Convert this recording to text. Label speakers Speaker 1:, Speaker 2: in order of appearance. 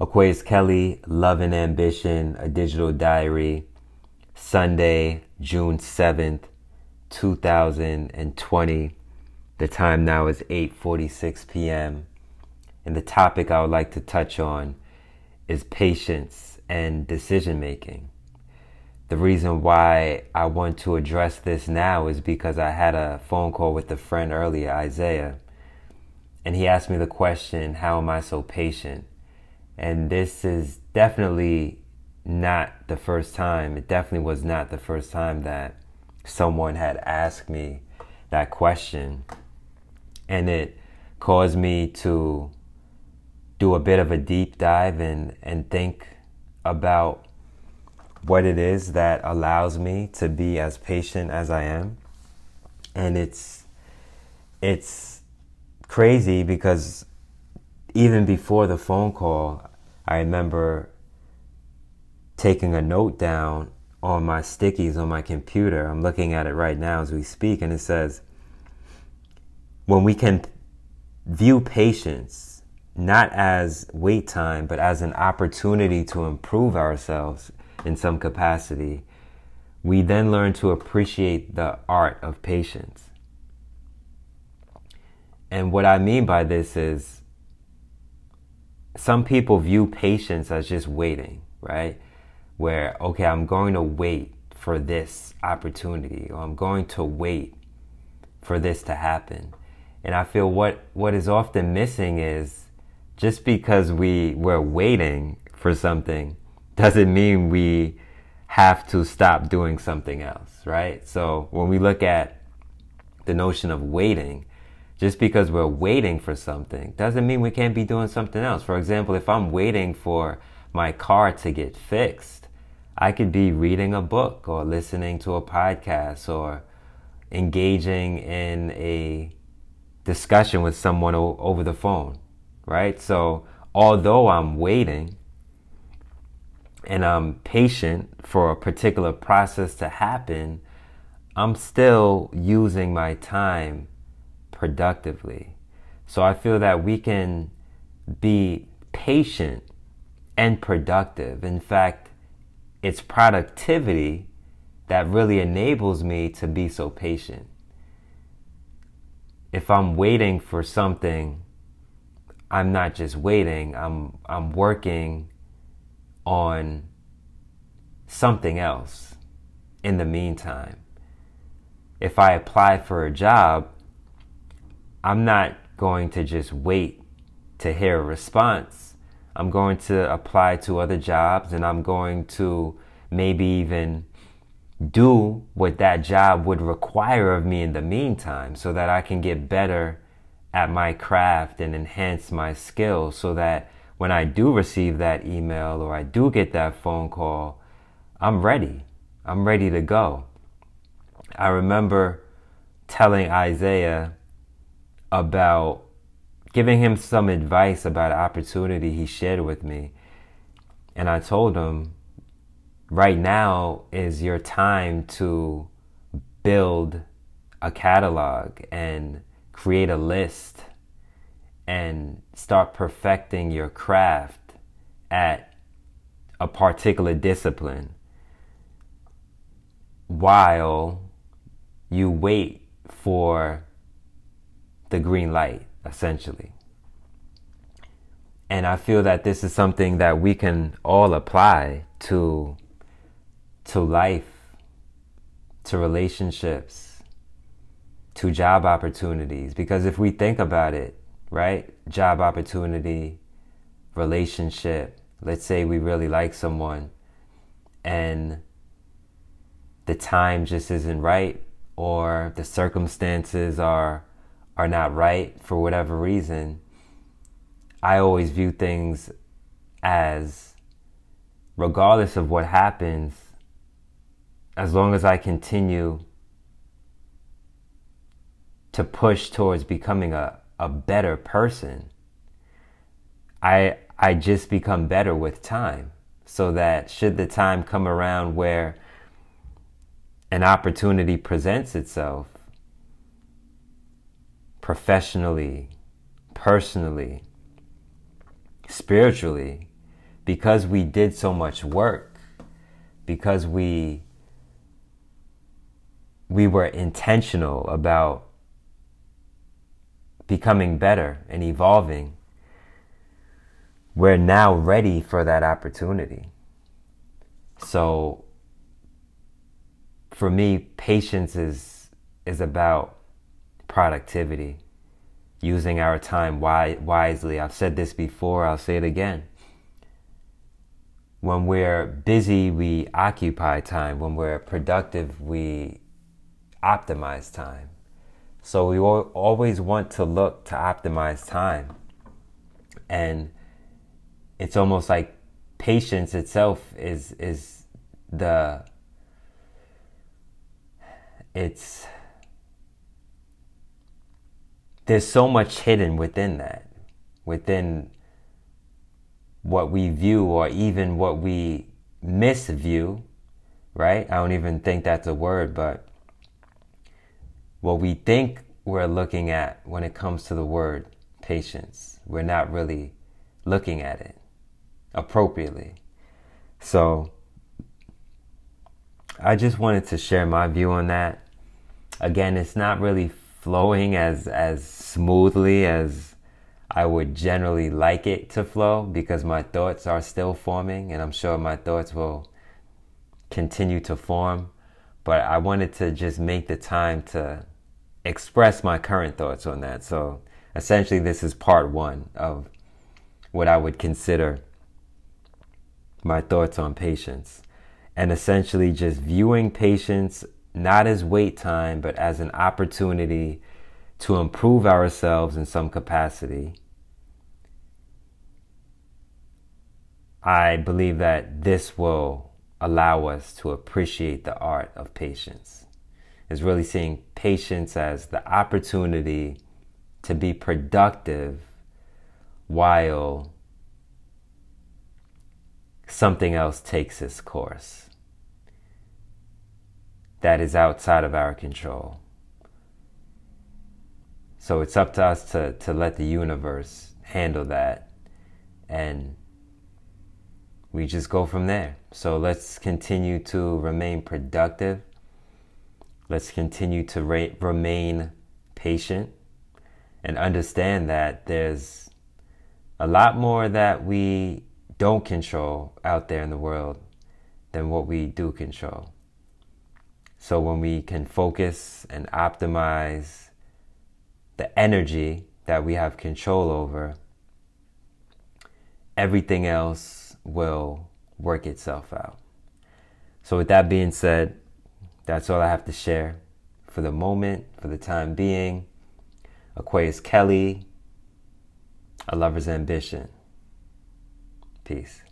Speaker 1: Aquarius Kelly, Love and Ambition, a digital diary, Sunday, June 7th, 2020. The time now is 8:46 p.m. And the topic I would like to touch on is patience and decision making. The reason why I want to address this now is because I had a phone call with a friend earlier, Isaiah, and he asked me the question, How am I so patient? And this is definitely not the first time. It definitely was not the first time that someone had asked me that question. And it caused me to do a bit of a deep dive and, and think about what it is that allows me to be as patient as I am. And it's it's crazy because even before the phone call, I remember taking a note down on my stickies on my computer. I'm looking at it right now as we speak, and it says, when we can view patience not as wait time, but as an opportunity to improve ourselves in some capacity, we then learn to appreciate the art of patience. And what I mean by this is some people view patience as just waiting, right? Where, okay, I'm going to wait for this opportunity or I'm going to wait for this to happen. And I feel what, what is often missing is just because we, we're waiting for something doesn't mean we have to stop doing something else, right? So when we look at the notion of waiting, just because we're waiting for something doesn't mean we can't be doing something else. For example, if I'm waiting for my car to get fixed, I could be reading a book or listening to a podcast or engaging in a discussion with someone o- over the phone, right? So, although I'm waiting and I'm patient for a particular process to happen, I'm still using my time productively. So I feel that we can be patient and productive. In fact, it's productivity that really enables me to be so patient. If I'm waiting for something, I'm not just waiting, I'm, I'm working on something else in the meantime. If I apply for a job, I'm not going to just wait to hear a response. I'm going to apply to other jobs and I'm going to maybe even do what that job would require of me in the meantime so that I can get better at my craft and enhance my skills so that when I do receive that email or I do get that phone call, I'm ready. I'm ready to go. I remember telling Isaiah about giving him some advice about an opportunity he shared with me. And I told him, right now is your time to build a catalog and create a list and start perfecting your craft at a particular discipline while you wait for the green light, essentially. And I feel that this is something that we can all apply to, to life, to relationships, to job opportunities. Because if we think about it, right? Job opportunity, relationship, let's say we really like someone and the time just isn't right or the circumstances are are not right for whatever reason, I always view things as regardless of what happens, as long as I continue to push towards becoming a, a better person, I I just become better with time. So that should the time come around where an opportunity presents itself, professionally, personally, spiritually, because we did so much work, because we we were intentional about becoming better and evolving, we're now ready for that opportunity. So for me, patience is is about productivity, using our time wisely. I've said this before, I'll say it again. When we're busy, we occupy time. When we're productive, we optimize time. So we always want to look to optimize time. And it's almost like patience itself is is the it's there's so much hidden within that within what we view or even what we misview right i don't even think that's a word but what we think we're looking at when it comes to the word patience. We're not really looking at it appropriately. So I just wanted to share my view on that. Again, it's not really flowing as as smoothly as I would generally like it to flow because my thoughts are still forming and I'm sure my thoughts will continue to form but I wanted to just make the time to express my current thoughts on that. So essentially, this is part one of what I would consider my thoughts on patience. And essentially, just viewing patience not as wait time, but as an opportunity to improve ourselves in some capacity. I believe that this will allow us to appreciate the art of patience. Is really seeing patience as the opportunity to be productive while something else takes its course that is outside of our control. So it's up to us to, to let the universe handle that and we just go from there. So let's continue to remain productive. Let's continue to re- remain patient and understand that there's a lot more that we don't control out there in the world than what we do control. So when we can focus and optimize the energy that we have control over, everything else will work itself out. So, with that being said, that's all I have to share for the moment, for the time being. Aquarius Kelly, A Lover's Ambition. Peace.